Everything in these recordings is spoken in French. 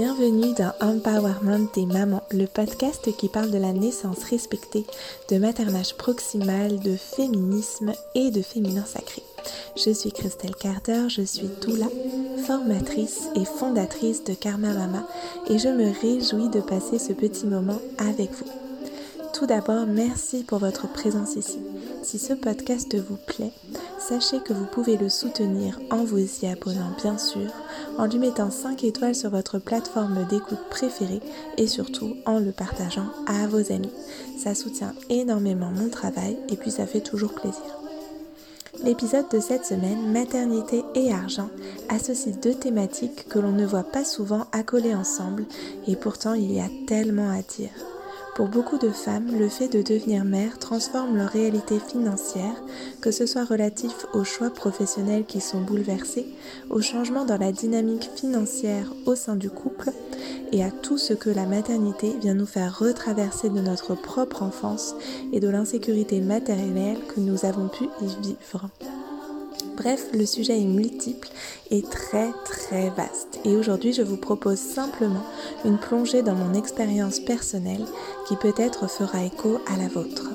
Bienvenue dans Empowerment des mamans, le podcast qui parle de la naissance respectée, de maternage proximal, de féminisme et de féminin sacré. Je suis Christelle Carter, je suis doula, formatrice et fondatrice de Karma Mama et je me réjouis de passer ce petit moment avec vous. Tout d'abord, merci pour votre présence ici. Si ce podcast vous plaît, sachez que vous pouvez le soutenir en vous y abonnant bien sûr, en lui mettant 5 étoiles sur votre plateforme d'écoute préférée et surtout en le partageant à vos amis. Ça soutient énormément mon travail et puis ça fait toujours plaisir. L'épisode de cette semaine, maternité et argent, associe deux thématiques que l'on ne voit pas souvent accoler ensemble et pourtant il y a tellement à dire. Pour beaucoup de femmes, le fait de devenir mère transforme leur réalité financière, que ce soit relatif aux choix professionnels qui sont bouleversés, aux changements dans la dynamique financière au sein du couple et à tout ce que la maternité vient nous faire retraverser de notre propre enfance et de l'insécurité matérielle que nous avons pu y vivre. Bref, le sujet est multiple et très très vaste. Et aujourd'hui, je vous propose simplement une plongée dans mon expérience personnelle qui peut-être fera écho à la vôtre.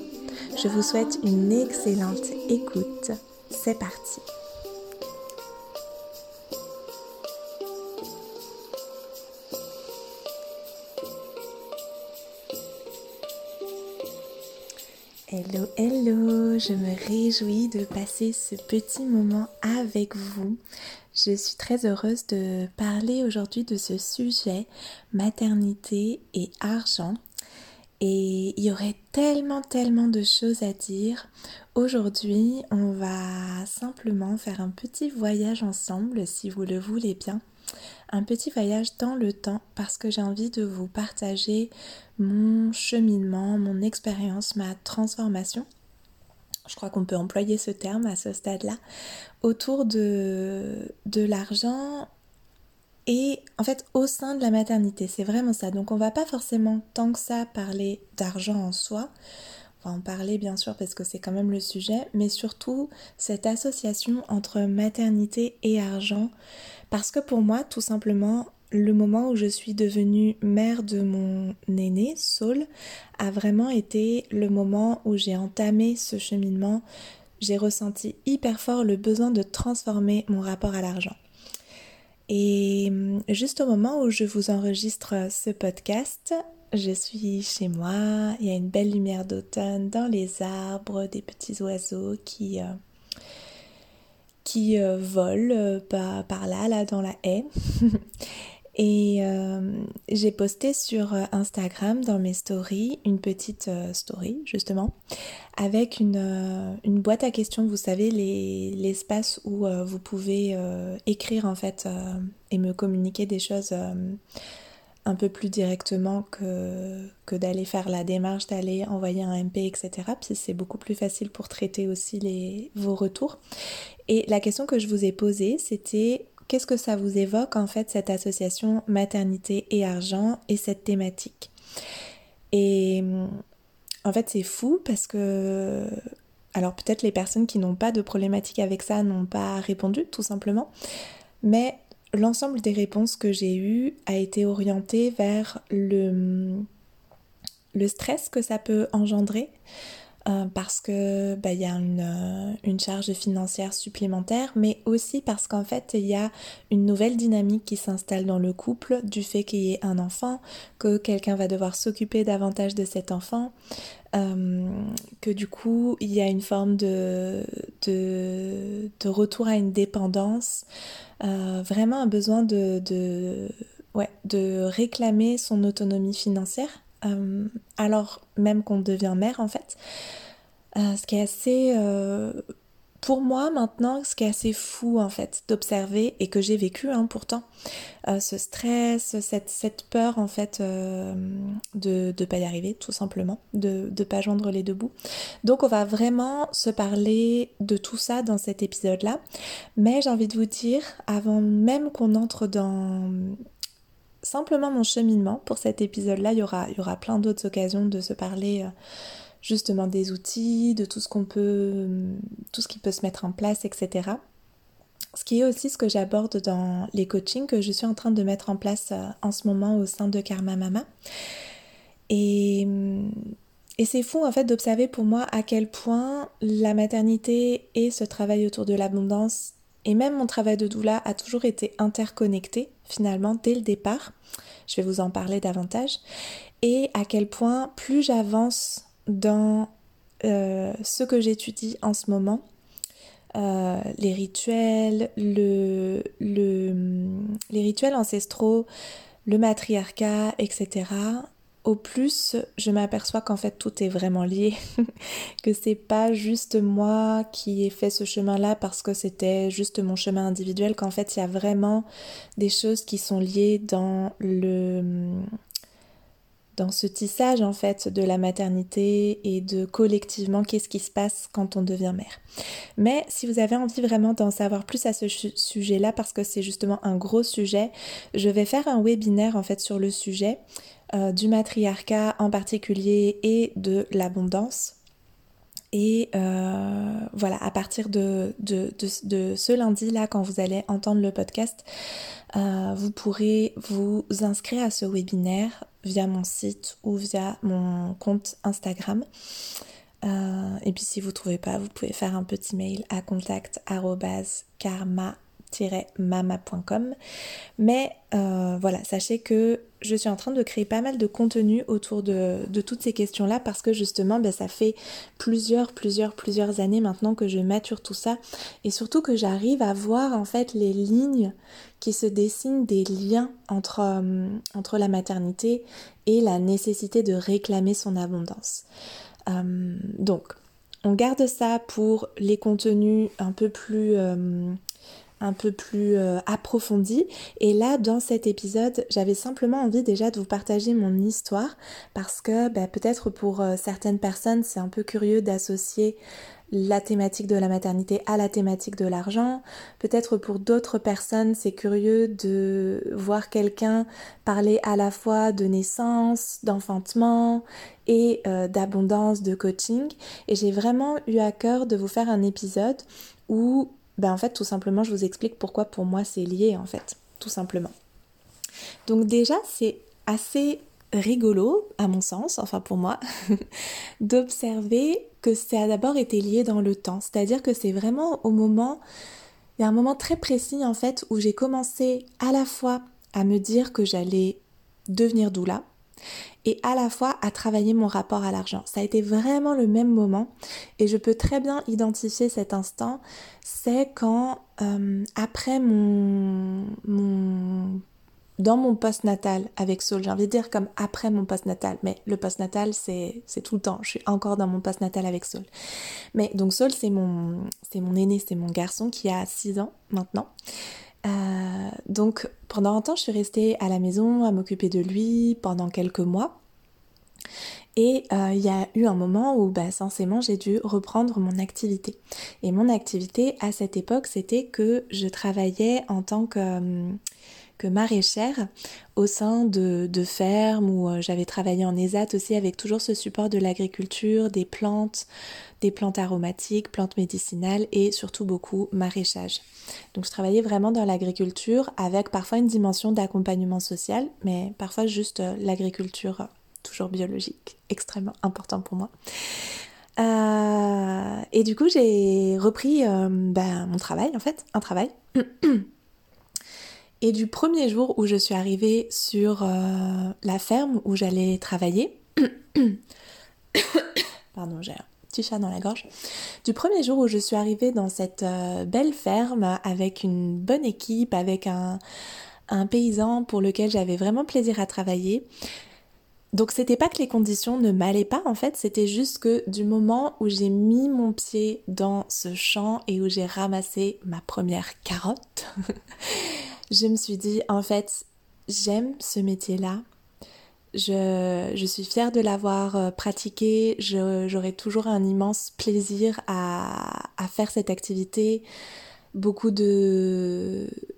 Je vous souhaite une excellente écoute. C'est parti. Hello, hello, je me réjouis de passer ce petit moment avec vous. Je suis très heureuse de parler aujourd'hui de ce sujet, maternité et argent. Et il y aurait tellement, tellement de choses à dire. Aujourd'hui, on va simplement faire un petit voyage ensemble, si vous le voulez bien un petit voyage dans le temps parce que j'ai envie de vous partager mon cheminement, mon expérience, ma transformation. Je crois qu'on peut employer ce terme à ce stade-là autour de, de l'argent et en fait au sein de la maternité. C'est vraiment ça. Donc on va pas forcément tant que ça parler d'argent en soi. On va en parler bien sûr parce que c'est quand même le sujet, mais surtout cette association entre maternité et argent parce que pour moi, tout simplement, le moment où je suis devenue mère de mon aîné, Saul, a vraiment été le moment où j'ai entamé ce cheminement. J'ai ressenti hyper fort le besoin de transformer mon rapport à l'argent. Et hum, juste au moment où je vous enregistre ce podcast, je suis chez moi, il y a une belle lumière d'automne dans les arbres, des petits oiseaux qui, euh, qui euh, volent euh, par, là, là dans la haie. Et euh, j'ai posté sur Instagram dans mes stories une petite story justement avec une, une, boîte à questions, vous savez, l'espace où vous pouvez écrire en fait et me communiquer des choses un peu plus directement que, que d'aller faire la démarche, d'aller envoyer un MP, etc. Puis c'est beaucoup plus facile pour traiter aussi les, vos retours. Et la question que je vous ai posée, c'était qu'est-ce que ça vous évoque en fait cette association maternité et argent et cette thématique? Et en fait c'est fou parce que... Alors peut-être les personnes qui n'ont pas de problématique avec ça n'ont pas répondu tout simplement. Mais l'ensemble des réponses que j'ai eues a été orienté vers le, le stress que ça peut engendrer. Euh, parce que bah, y a une, euh, une, charge financière supplémentaire, mais aussi parce qu'en fait il y a une nouvelle dynamique qui s'installe dans le couple du fait qu'il y ait un enfant, que quelqu'un va devoir s'occuper davantage de cet enfant, euh, que du coup il y a une forme de, de, de retour à une dépendance, vraiment un besoin de, de, ouais, de réclamer son autonomie financière, euh, alors même qu'on devient mère en fait. Euh, ce qui est assez pour moi maintenant, ce qui est assez fou en fait d'observer et que j'ai vécu hein, pourtant, euh, ce stress, cette, cette, peur en fait euh, de ne pas y arriver tout simplement, de ne pas joindre les deux bouts. Donc on va vraiment se parler de tout ça dans cet épisode-là. Mais j'ai envie de vous dire, avant même qu'on entre dans simplement mon cheminement pour cet épisode-là, il y aura, plein d'autres occasions de se parler. Euh, justement des outils, de tout ce qu'on peut, tout ce qui peut se mettre en place, etc. ce qui est aussi ce que j'aborde dans les coachings que je suis en train de mettre en place euh, en ce moment au sein de Karma Mama. Et, et c'est fou en fait d'observer pour moi à quel point la maternité et ce travail autour de l'abondance et même mon travail de doula a toujours été interconnecté finalement dès le départ. Je vais vous en parler davantage. Et à quel point plus j'avance dans euh, ce que j'étudie en ce moment, euh, les rituels, le, les rituels ancestraux, le matriarcat, etc. Au plus, je m'aperçois qu'en fait tout est vraiment lié, que c'est pas juste moi qui ai fait ce chemin-là parce que c'était juste mon chemin individuel, qu'en fait il y a vraiment des choses qui sont liées dans le dans ce tissage en fait de la maternité et de collectivement qu'est-ce qui se passe quand on devient mère. Mais si vous avez envie vraiment d'en savoir plus à ce sujet-là parce que c'est justement un gros sujet, je vais faire un webinaire en fait sur le sujet euh, du matriarcat en particulier et de l'abondance. Et euh, voilà, à partir de, ce lundi-là, quand vous allez entendre le podcast, euh, vous pourrez vous inscrire à ce webinaire via mon site ou via mon compte Instagram. Et puis si vous ne trouvez pas, vous pouvez faire un petit mail à contact@karma mama.com. Mais euh, voilà, sachez que je suis en train de créer pas mal de contenu autour de, toutes ces questions-là parce que justement, ben, ça fait plusieurs, plusieurs, plusieurs années maintenant que je mature tout ça et surtout que j'arrive à voir en fait les lignes qui se dessinent des liens entre, euh, entre la maternité et la nécessité de réclamer son abondance. Euh, donc, on garde ça pour les contenus un peu plus un peu plus euh, approfondie. Et là, dans cet épisode, j'avais simplement envie déjà de vous partager mon histoire parce que bah, peut-être pour euh, certaines personnes, c'est un peu curieux d'associer la thématique de la maternité à la thématique de l'argent. Peut-être pour d'autres personnes, c'est curieux de voir quelqu'un parler à la fois de naissance, d'enfantement et euh, d'abondance, de coaching. Et j'ai vraiment eu à cœur de vous faire un épisode où ben en fait tout simplement je vous explique pourquoi pour moi c'est lié en fait, tout simplement. Donc déjà c'est assez rigolo à mon sens, enfin pour moi, d'observer que ça a d'abord été lié dans le temps. C'est-à-dire que c'est vraiment au moment, il y a un moment très précis en fait où j'ai commencé à la fois à me dire que j'allais devenir doula et à la fois à travailler mon rapport à l'argent. Ça a été vraiment le même moment et je peux très bien identifier cet instant. C'est quand euh, après mon, dans mon post-natal avec Saul, j'ai envie de dire comme après mon post-natal, mais le post-natal c'est, c'est tout le temps, je suis encore dans mon post-natal avec Saul. Mais donc Saul c'est mon, c'est mon aîné, c'est mon garçon qui a 6 ans maintenant. Euh, donc pendant un temps, je suis restée à la maison à m'occuper de lui pendant quelques mois. Et euh, il y a eu un moment où, bah, censément, j'ai dû reprendre mon activité. Et mon activité à cette époque, c'était que je travaillais en tant que, euh, maraîchère au sein de, fermes où euh, j'avais travaillé en ESAT aussi avec toujours ce support de l'agriculture, des plantes, des plantes aromatiques, plantes médicinales et surtout beaucoup maraîchage. Donc je travaillais vraiment dans l'agriculture avec parfois une dimension d'accompagnement social, mais parfois juste euh, l'agriculture toujours biologique, extrêmement important pour moi. Euh, et du coup, j'ai repris ben, mon travail, en fait, un travail. Et du premier jour où je suis arrivée sur euh, la ferme où j'allais travailler, pardon, j'ai un petit chat dans la gorge. Du premier jour où je suis arrivée dans cette euh, belle ferme avec une bonne équipe, avec un, un paysan pour lequel j'avais vraiment plaisir à travailler. Donc c'était pas que les conditions ne m'allaient pas en fait, c'était juste que du moment où j'ai mis mon pied dans ce champ et où j'ai ramassé ma première carotte, je me suis dit, en fait, j'aime ce métier-là. Je, suis fière de l'avoir euh, pratiqué. J'aurai toujours un immense plaisir à, faire cette activité. Beaucoup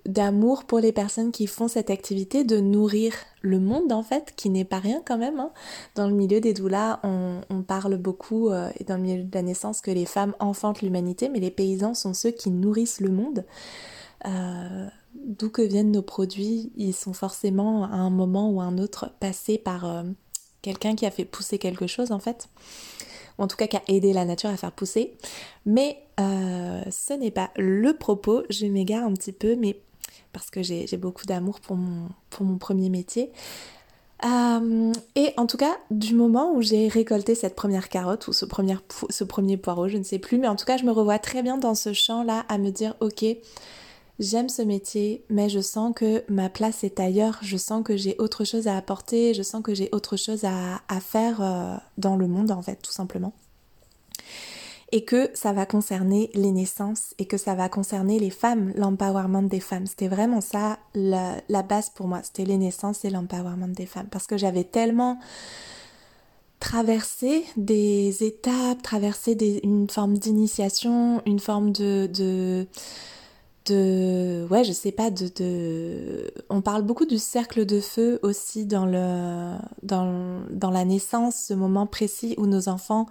d'amour pour les personnes qui font cette activité, de nourrir le monde en fait, qui n'est pas rien quand même. Hein. Dans le milieu des doulas, on, parle beaucoup, euh, dans le milieu de la naissance, que les femmes enfantent l'humanité, mais les paysans sont ceux qui nourrissent le monde. D'où que viennent nos produits, ils sont forcément à un moment ou un autre passés par quelqu'un qui a fait pousser quelque chose en fait, ou en tout cas qui a aidé la nature à faire pousser. Mais ce n'est pas le propos, je m'égare un petit peu, mais parce que j'ai beaucoup d'amour pour mon, pour mon premier métier. Euh, et en tout cas, du moment où j'ai récolté cette première carotte ou ce premier, ce premier poireau, je ne sais plus, mais en tout cas, je me revois très bien dans ce champ-là à me dire, ok, j'aime ce métier, mais je sens que ma place est ailleurs, je sens que j'ai autre chose à apporter, je sens que j'ai autre chose à, faire euh, dans le monde, en fait, tout simplement. Et que ça va concerner les naissances et que ça va concerner les femmes, l'empowerment des femmes. C'était vraiment ça la, base pour moi, c'était les naissances et l'empowerment des femmes. Parce que j'avais tellement traversé des étapes, traversé une forme d'initiation, une forme de ouais je sais pas on parle beaucoup du cercle de feu aussi dans le dans, la naissance ce moment précis où nos enfants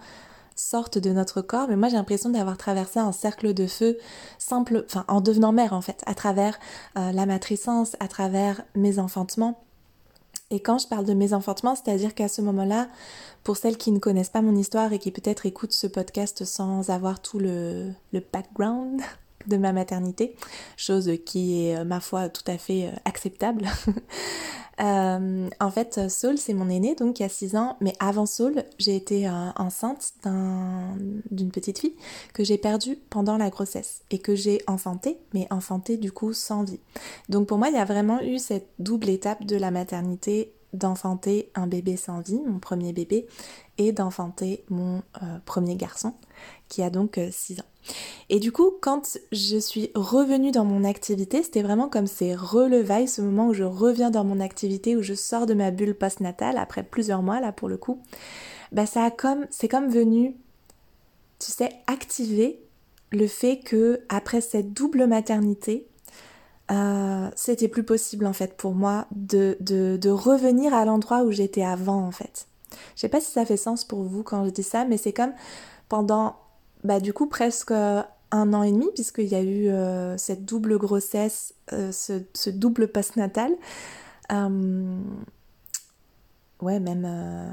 sortent de notre corps, mais moi j'ai l'impression d'avoir traversé un cercle de feu simple, enfin en devenant mère en fait, à travers euh, la matrescence, à travers mes enfantements. Et quand je parle de mes enfantements, c'est-à-dire qu'à ce moment-là, pour celles qui ne connaissent pas mon histoire et qui peut-être écoutent ce podcast sans avoir tout le background de ma maternité, chose qui est, euh, ma foi, tout à fait euh, acceptable. Euh, en fait, Saul, c'est mon aîné, donc il y a 6 ans, mais avant Saul, j'ai été enceinte d'une petite fille que j'ai perdue pendant la grossesse et que j'ai enfantée, mais enfantée du coup sans vie. Donc pour moi, il y a vraiment eu cette double étape de la maternité d'enfanter un bébé sans vie, mon premier bébé, et d'enfanter mon euh, premier garçon, qui a donc 6 ans. Et du coup, quand je suis revenue dans mon activité, c'était vraiment comme ces relevailles, ce moment où je reviens dans mon activité, où je sors de ma bulle postnatale après plusieurs mois là pour le coup. Bah ça a comme, c'est comme venu, tu sais, activer le fait que après cette double maternité, euh, c'était plus possible en fait pour moi de, de, de revenir à l'endroit où j'étais avant en fait. Je sais pas si ça fait sens pour vous quand je dis ça, mais c'est comme pendant bah, du coup presque un an et demi, puisqu'il y a eu euh, cette double grossesse, euh, ce, double postnatal. Euh, ouais, même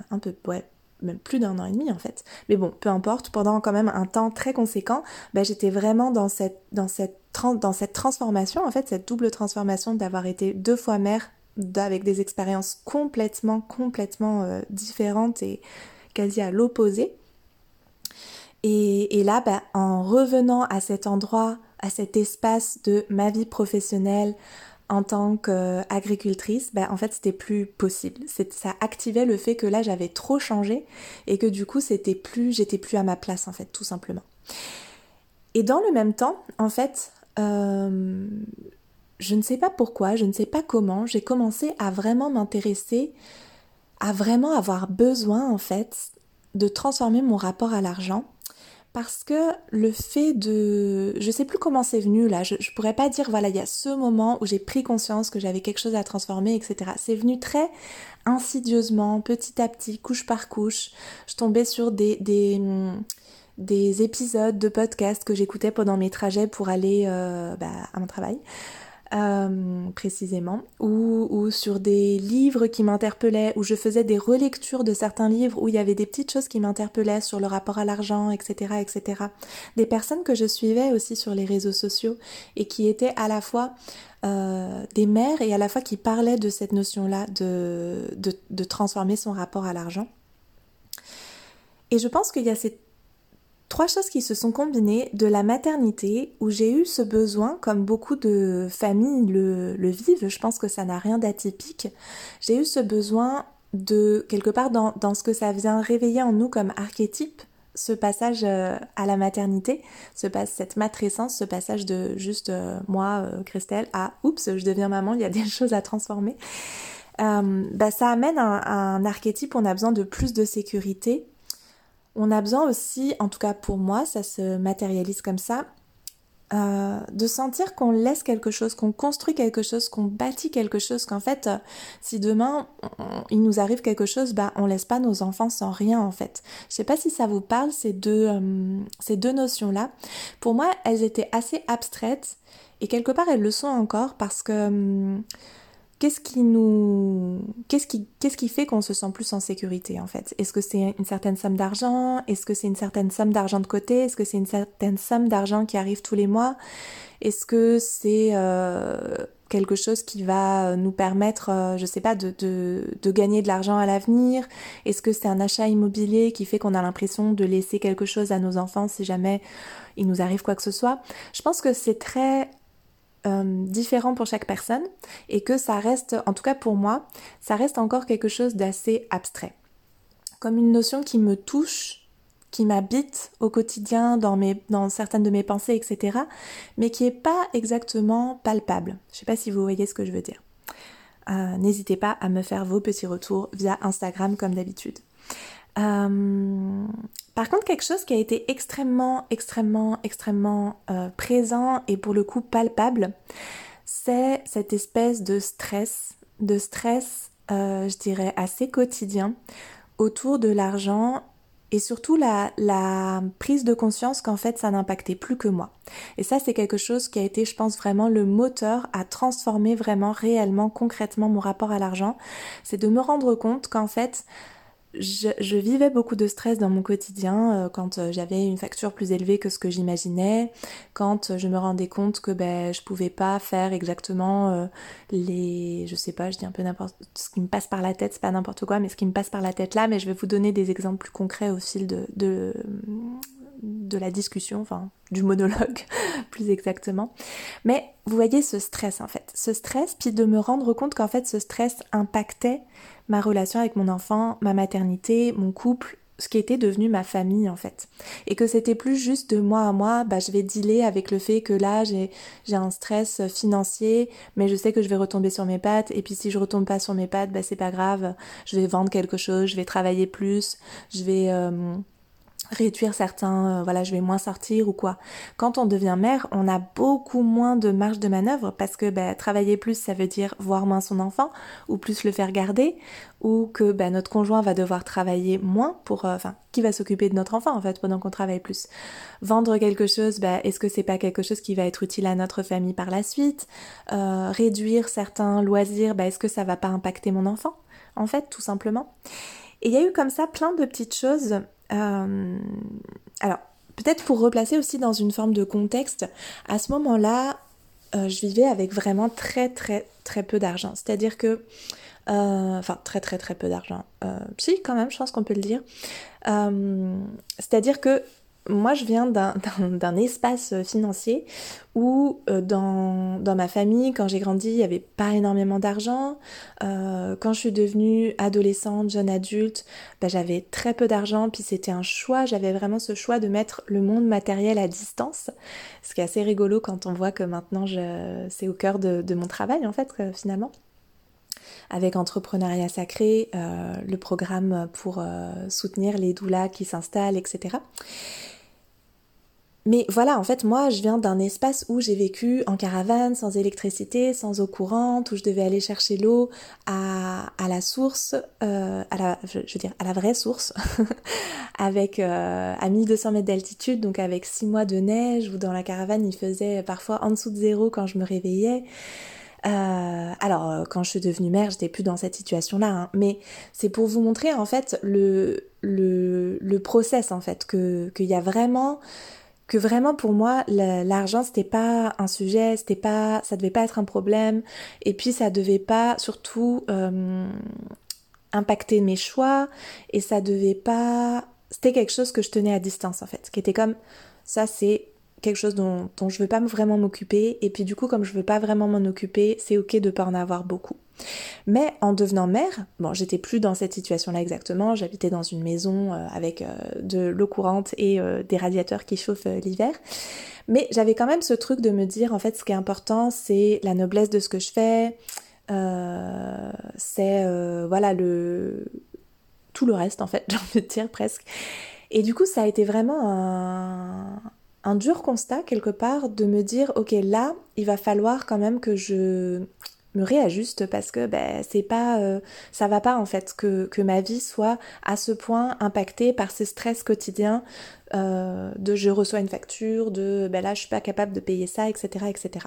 un peu, ouais, même plus d'un an et demi en fait. Mais bon, peu importe, pendant quand même un temps très conséquent, bah, j'étais vraiment dans cette, dans, cette dans cette transformation, en fait, cette double transformation d'avoir été deux fois mère avec des expériences complètement, complètement différentes et quasi à l'opposé. Et, là, bah, en revenant à cet endroit, à cet espace de ma vie professionnelle en tant qu'agricultrice, bah, en fait, c'était plus possible. Ça activait le fait que là, j'avais trop changé et que du coup, c'était plus, j'étais plus à ma place, en fait, tout simplement. Et dans le même temps, en fait, euh, je ne sais pas pourquoi, je ne sais pas comment, j'ai commencé à vraiment m'intéresser, à vraiment avoir besoin, en fait, de transformer mon rapport à l'argent parce que le fait de... Je sais plus comment c'est venu là, je, je pourrais pas dire voilà, il y a ce moment où j'ai pris conscience que j'avais quelque chose à transformer, etc. C'est venu très insidieusement, petit à petit, couche par couche. Je tombais sur des, des, des épisodes de podcast que j'écoutais pendant mes trajets pour aller euh, bah, à mon travail. Euh, précisément, ou, ou, sur des livres qui m'interpellaient, où je faisais des relectures de certains livres où il y avait des petites choses qui m'interpellaient sur le rapport à l'argent, etc., etc. Des personnes que je suivais aussi sur les réseaux sociaux et qui étaient à la fois euh, des mères et à la fois qui parlaient de cette notion-là de, de, de transformer son rapport à l'argent. Et je pense qu'il y a cette Trois choses qui se sont combinées de la maternité où j'ai eu ce besoin, comme beaucoup de familles le, vivent, je pense que ça n'a rien d'atypique, j'ai eu ce besoin de quelque part dans, ce que ça vient réveiller en nous comme archétype, ce passage euh, à la maternité, ce cette matrescence, ce passage de juste euh, moi, euh, Christelle, à oups, je deviens maman, il y a des choses à transformer. bah, ça amène un, un archétype, on a besoin de plus de sécurité, on a besoin aussi, en tout cas pour moi, ça se matérialise comme ça, euh, de sentir qu'on laisse quelque chose, qu'on construit quelque chose, qu'on bâtit quelque chose, qu'en fait, euh, si demain il nous arrive quelque chose, bah on laisse pas nos enfants sans rien en fait. Je sais pas si ça vous parle ces deux euh, ces deux notions là. Pour moi, elles étaient assez abstraites et quelque part elles le sont encore parce que hum, qu'est-ce qui nous qu'est-ce qui qu'est-ce qui fait qu'on se sent plus en sécurité en fait? Est-ce que c'est une certaine somme d'argent? Est-ce que c'est une certaine somme d'argent de côté? Est-ce que c'est une certaine somme d'argent qui arrive tous les mois? Est-ce que c'est euh, quelque chose qui va nous permettre, euh, je sais pas, de, de, de gagner de l'argent à l'avenir? Est-ce que c'est un achat immobilier qui fait qu'on a l'impression de laisser quelque chose à nos enfants si jamais il nous arrive quoi que ce soit? Je pense que c'est très euh, différent pour chaque personne et que ça reste, en tout cas pour moi, ça reste encore quelque chose d'assez abstrait. Comme une notion qui me touche, qui m'habite au quotidien dans, mes, dans certaines de mes pensées, etc., mais qui n'est pas exactement palpable. Je ne sais pas si vous voyez ce que je veux dire. Euh, n'hésitez pas à me faire vos petits retours via Instagram comme d'habitude. Euh, par contre, quelque chose qui a été extrêmement, extrêmement, extrêmement euh, présent et pour le coup palpable, c'est cette espèce de stress, de stress, euh, je dirais, assez quotidien autour de l'argent et surtout la, la prise de conscience qu'en fait ça n'impactait plus que moi. Et ça c'est quelque chose qui a été je pense vraiment le moteur à transformer vraiment réellement concrètement mon rapport à l'argent. C'est de me rendre compte qu'en fait je, vivais beaucoup de stress dans mon quotidien euh, quand euh, j'avais une facture plus élevée que ce que j'imaginais, quand euh, je me rendais compte que ben je pouvais pas faire exactement les, je sais pas, je dis un peu n'importe, ce qui me passe par la tête, c'est pas n'importe quoi, mais ce qui me passe par la tête là, mais je vais vous donner des exemples plus concrets au fil de, de de la discussion, enfin du monologue plus exactement. Mais vous voyez ce stress en fait, ce stress, puis de me rendre compte qu'en fait ce stress impactait ma relation avec mon enfant, ma maternité, mon couple, ce qui était devenu ma famille en fait. Et que c'était plus juste de moi à moi, bah, je vais dealer avec le fait que là j'ai, un stress financier, mais je sais que je vais retomber sur mes pattes, et puis si je retombe pas sur mes pattes, bah, c'est pas grave, je vais vendre quelque chose, je vais travailler plus, je vais... Euh, réduire certains, euh, voilà, je vais moins sortir ou quoi. Quand on devient mère, on a beaucoup moins de marge de manœuvre parce que bah, travailler plus, ça veut dire voir moins son enfant ou plus le faire garder ou que bah, notre conjoint va devoir travailler moins pour, euh, enfin, qui va s'occuper de notre enfant en fait pendant qu'on travaille plus. Vendre quelque chose, bah, est-ce que c'est pas quelque chose qui va être utile à notre famille par la suite? Euh, Réduire certains loisirs, bah, est-ce que ça va pas impacter mon enfant? En fait, tout simplement. Et il y a eu comme ça plein de petites choses euh, alors, peut-être pour replacer aussi dans une forme de contexte, à ce moment-là, euh, je vivais avec vraiment très très très peu d'argent. C'est-à-dire que, euh, enfin très très très peu d'argent. si, quand même, je pense qu'on peut le dire. C'est-à-dire que moi, je viens d'un espace financier où euh, dans, dans, ma famille, quand j'ai grandi, il n'y avait pas énormément d'argent. Euh, quand je suis devenue adolescente, jeune adulte, bah, j'avais très peu d'argent. Puis c'était un choix, j'avais vraiment ce choix de mettre le monde matériel à distance. Ce qui est assez rigolo quand on voit que maintenant c'est au cœur de, mon travail, en fait, euh, finalement avec Entrepreneuriat Sacré, euh, le programme pour euh, soutenir les doulas qui s'installent, etc. Mais voilà, en fait, moi, je viens d'un espace où j'ai vécu en caravane, sans électricité, sans eau courante, où je devais aller chercher l'eau à, la source, euh, à la, je, veux dire, à la vraie source, avec euh, à 1200 mètres d'altitude, donc avec 6 mois de neige, où dans la caravane, il faisait parfois en dessous de zéro quand je me réveillais. Euh, alors, euh, quand je suis devenue mère, j'étais plus dans cette situation-là, hein, mais c'est pour vous montrer en fait le, le, le process en fait, qu'il y a vraiment que vraiment pour moi l'argent c'était pas un sujet, c'était pas, ça devait pas être un problème, et puis ça devait pas surtout euh, impacter mes choix, et ça devait pas, c'était quelque chose que je tenais à distance en fait, qui était comme ça c'est quelque chose dont, dont je veux pas vraiment m'occuper, et puis du coup comme je veux pas vraiment m'en occuper, c'est ok de pas en avoir beaucoup. Mais en devenant mère, bon, j'étais plus dans cette situation-là exactement. J'habitais dans une maison euh, avec euh, de l'eau courante et euh, des radiateurs qui chauffent l'hiver. Mais j'avais quand même ce truc de me dire, en fait, ce qui est important, c'est la noblesse de ce que je fais. c'est voilà le tout le reste en fait j'ai envie de dire presque et du coup ça a été vraiment un, un dur constat quelque part de me dire ok là il va falloir quand même que je me réajuste parce que ben, c'est pas euh, ça va pas en fait que, que, ma vie soit à ce point impactée par ces stress quotidiens euh, de je reçois une facture de ben là je suis pas capable de payer ça etc etc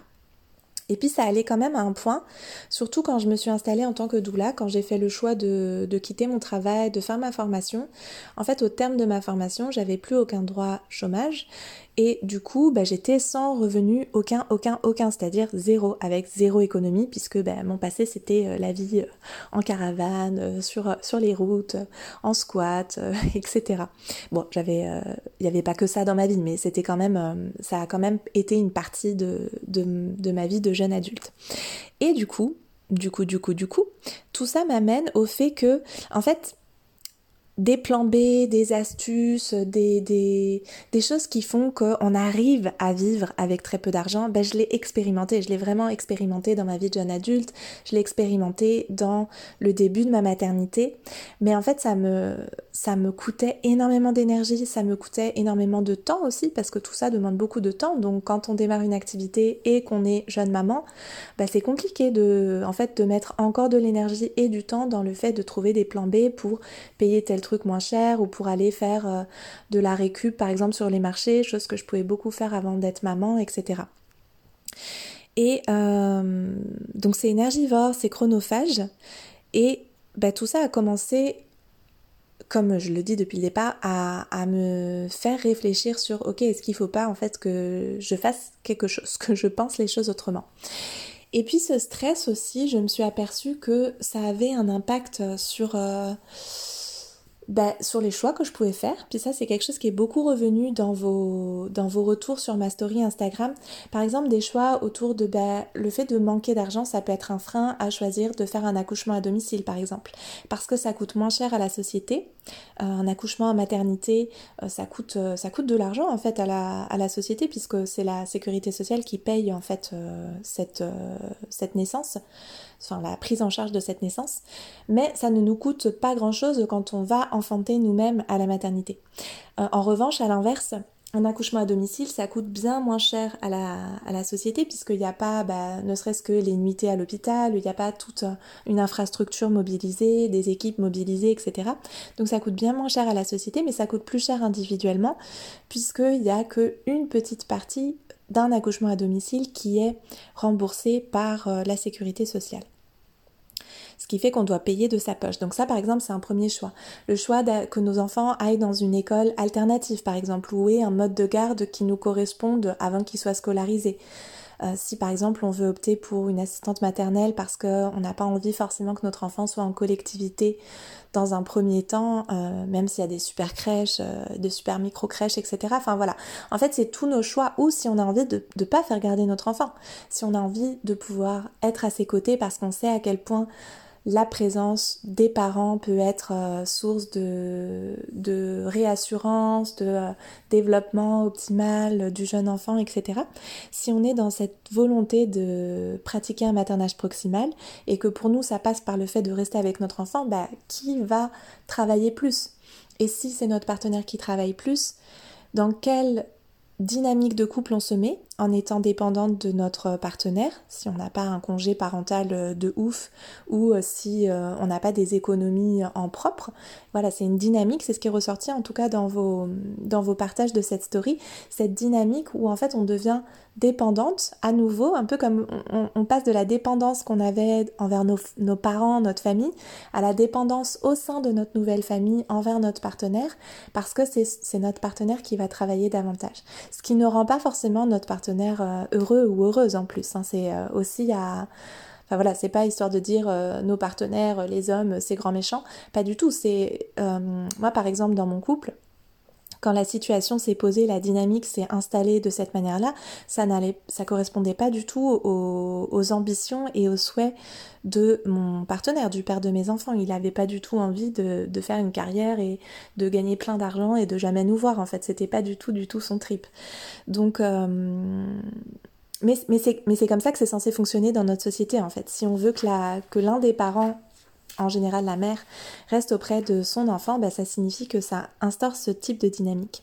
et puis ça allait quand même à un point, surtout quand je me suis installée en tant que doula, quand j'ai fait le choix de, de, quitter mon travail, de faire ma formation. En fait, au terme de ma formation, j'avais plus aucun droit chômage et du coup, bah, j'étais sans revenu aucun, aucun, aucun, c'est-à-dire zéro, avec zéro économie, puisque bah, mon passé c'était euh, la vie euh, en caravane, euh, sur, sur les routes, en squat, etc. Bon, j'avais, il n'y avait pas que ça dans ma vie, mais c'était quand même, ça a quand même été une partie de, de, de ma vie de jeune adulte. Et du coup, du coup, du coup, du coup, tout ça m'amène au fait que, en fait, des plans B, des astuces, des, des, des choses qui font qu'on arrive à vivre avec très peu d'argent, ben je l'ai expérimenté, je l'ai vraiment expérimenté dans ma vie de jeune adulte, je l'ai expérimenté dans le début de ma maternité, mais en fait ça me, ça me coûtait énormément d'énergie, ça me coûtait énormément de temps aussi, parce que tout ça demande beaucoup de temps, donc quand on démarre une activité et qu'on est jeune maman, ben c'est compliqué de, en fait, de mettre encore de l'énergie et du temps dans le fait de trouver des plans B pour payer tel trucs moins cher ou pour aller faire euh, de la récup par exemple sur les marchés, chose que je pouvais beaucoup faire avant d'être maman, etc. Et euh, donc c'est énergivore, c'est chronophage et bah, tout ça a commencé comme je le dis depuis le départ, à, me faire réfléchir sur ok, est-ce qu'il faut pas en fait que je fasse quelque chose, que je pense les choses autrement. Et puis ce stress aussi, je me suis aperçue que ça avait un impact sur euh, bah, sur les choix que je pouvais faire. Puis ça, c'est quelque chose qui est beaucoup revenu dans vos, dans vos retours sur ma story Instagram. Par exemple, des choix autour de bah, le fait de manquer d'argent, ça peut être un frein à choisir de faire un accouchement à domicile, par exemple. Parce que ça coûte moins cher à la société. Euh, un accouchement à maternité, euh, ça, coûte, euh, ça coûte de l'argent, en fait, à la, société, puisque c'est la sécurité sociale qui paye, en fait, cette, naissance enfin la prise en charge de cette naissance, mais ça ne nous coûte pas grand-chose quand on va enfanter nous-mêmes à la maternité. En revanche, à l'inverse, un accouchement à domicile, ça coûte bien moins cher à la, à la société puisqu'il n'y a pas, bah, ne serait-ce que les nuitées à l'hôpital, il n'y a pas toute une infrastructure mobilisée, des équipes mobilisées, etc. Donc ça coûte bien moins cher à la société, mais ça coûte plus cher individuellement puisqu'il n'y a qu'une petite partie d'un accouchement à domicile qui est remboursé par euh, la sécurité sociale ce qui fait qu'on doit payer de sa poche. Donc ça, par exemple, c'est un premier choix. Le choix que nos enfants aillent dans une école alternative, par exemple, ou un mode de garde qui nous corresponde avant qu'ils soient scolarisés. Euh, si par exemple on veut opter pour une assistante maternelle parce qu'on n'a pas envie forcément que notre enfant soit en collectivité dans un premier temps, euh, même s'il y a des super crèches, euh, des super micro-crèches, etc. Enfin voilà. En fait, c'est tous nos choix ou si on a envie de ne pas faire garder notre enfant, si on a envie de pouvoir être à ses côtés parce qu'on sait à quel point la présence des parents peut être euh, source de, réassurance, de euh, développement optimal du jeune enfant, etc. Si on est dans cette volonté de pratiquer un maternage proximal et que pour nous ça passe par le fait de rester avec notre enfant, bah, qui va travailler plus? Et si c'est notre partenaire qui travaille plus, dans quel dynamique de couple on se met? En étant dépendante de notre partenaire, si on n'a pas un congé parental euh, de ouf ou euh, si euh, on n'a pas des économies en propre. Voilà, c'est une dynamique, c'est ce qui est ressorti en tout cas dans vos, dans vos partages de cette story, cette dynamique où en fait on devient dépendante à nouveau, un peu comme on, passe de la dépendance qu'on avait envers nos, nos, parents, notre famille, à la dépendance au sein de notre nouvelle famille envers notre partenaire, parce que c'est notre partenaire qui va travailler davantage. Ce qui ne rend pas forcément notre partenaire euh, heureux ou heureuse en plus. Hein. C'est euh, aussi à... Enfin voilà, c'est pas histoire de dire euh, nos partenaires, les hommes, c'est grand méchant. Pas du tout. C'est moi par exemple dans mon couple, quand la situation s'est posée, la dynamique s'est installée de cette manière-là, ça n'allait, ça correspondait pas du tout aux, ambitions et aux souhaits de mon partenaire, du père de mes enfants. Il n'avait pas du tout envie de, faire une carrière et de gagner plein d'argent et de jamais nous voir. En fait, c'était pas du tout, du tout son trip. Donc, euh, mais, c'est comme ça que c'est censé fonctionner dans notre société en fait. Si on veut que l'un que des parents en général la mère, reste auprès de son enfant, bah, ça signifie que ça instaure ce type de dynamique.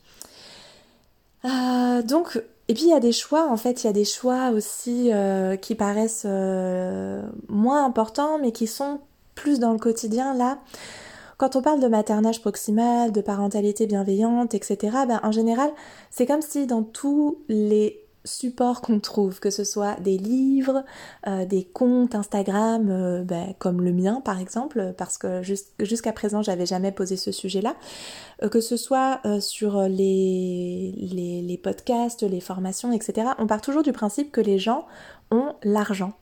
Euh, donc, et puis il y a des choix, en fait, il y a des choix aussi euh, qui paraissent euh, moins importants, mais qui sont plus dans le quotidien. Là, quand on parle de maternage proximal, de parentalité bienveillante, etc., ben, en général, c'est comme si dans tous les supports qu'on trouve, que ce soit des livres, euh, des comptes Instagram, euh, ben, comme le mien par exemple, parce que jusqu'à présent j'avais jamais posé ce sujet-là, euh, que ce soit sur les, les, les podcasts, les formations, etc. On part toujours du principe que les gens ont l'argent.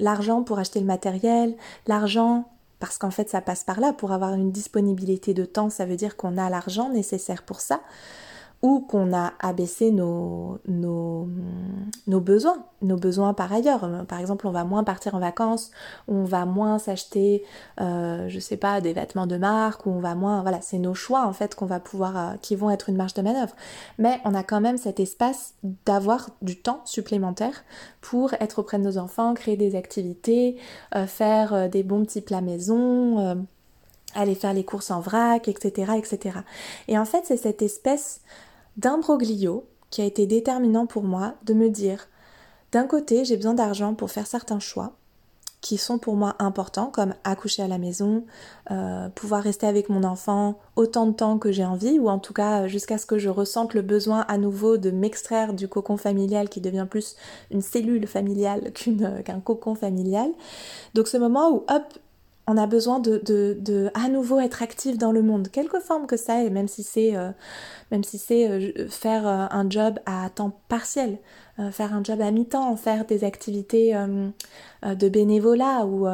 L'argent pour acheter le matériel, l'argent parce qu'en fait ça passe par là, pour avoir une disponibilité de temps, ça veut dire qu'on a l'argent nécessaire pour ça ou qu'on a abaissé nos, nos, besoins, nos besoins par ailleurs. Par exemple, on va moins partir en vacances, on va moins s'acheter, euh, je sais pas, des vêtements de marque, ou on va moins, voilà, c'est nos choix en fait qu'on va pouvoir, euh, qui vont être une marge de manœuvre. Mais on a quand même cet espace d'avoir du temps supplémentaire pour être auprès de nos enfants, créer des activités, euh, faire des bons petits plats maison aller faire les courses en vrac, etc., etc. Et en fait, c'est cette espèce d'imbroglio qui a été déterminant pour moi de me dire d'un côté j'ai besoin d'argent pour faire certains choix qui sont pour moi importants comme accoucher à la maison, euh, pouvoir rester avec mon enfant autant de temps que j'ai envie ou en tout cas jusqu'à ce que je ressente le besoin à nouveau de m'extraire du cocon familial qui devient plus une cellule familiale qu'un cocon familial. Donc ce moment où hop on a besoin de, de, à nouveau être actif dans le monde, quelque forme que ça est, même si c'est euh, même si c'est euh, faire euh, un job à temps partiel, faire un job à mi-temps, faire des activités de bénévolat ou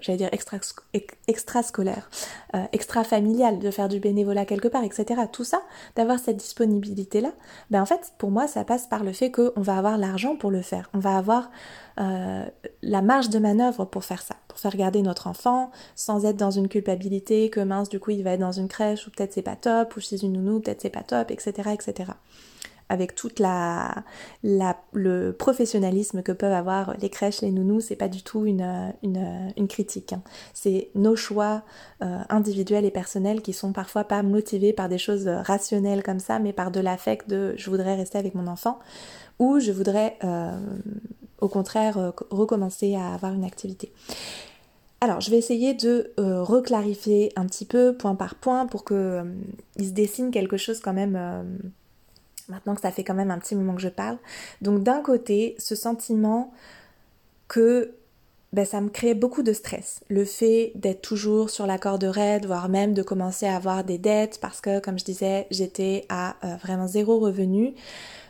j'allais dire extra extrascolaire, extra-familial, de faire du bénévolat quelque part, etc. Tout ça, d'avoir cette disponibilité là, ben en fait pour moi ça passe par le fait qu'on va avoir l'argent pour le faire, on va avoir la marge de manœuvre pour faire ça faire garder notre enfant sans être dans une culpabilité que mince du coup il va être dans une crèche ou peut-être c'est pas top ou chez une nounou peut-être c'est pas top etc etc avec toute la, le professionnalisme que peuvent avoir les crèches, les nounous, c'est pas du tout une, une, critique. Hein. C'est nos choix euh, individuels et personnels qui sont parfois pas motivés par des choses rationnelles comme ça, mais par de l'affect de je voudrais rester avec mon enfant ou je voudrais euh, au contraire euh, recommencer à avoir une activité. Alors, je vais essayer de euh, reclarifier un petit peu point par point pour que euh, il se dessine quelque chose quand même. Euh, maintenant que ça fait quand même un petit moment que je parle. Donc, d'un côté, ce sentiment que ben, ça me crée beaucoup de stress. Le fait d'être toujours sur la corde raide, voire même de commencer à avoir des dettes parce que, comme je disais, j'étais à vraiment zéro revenu.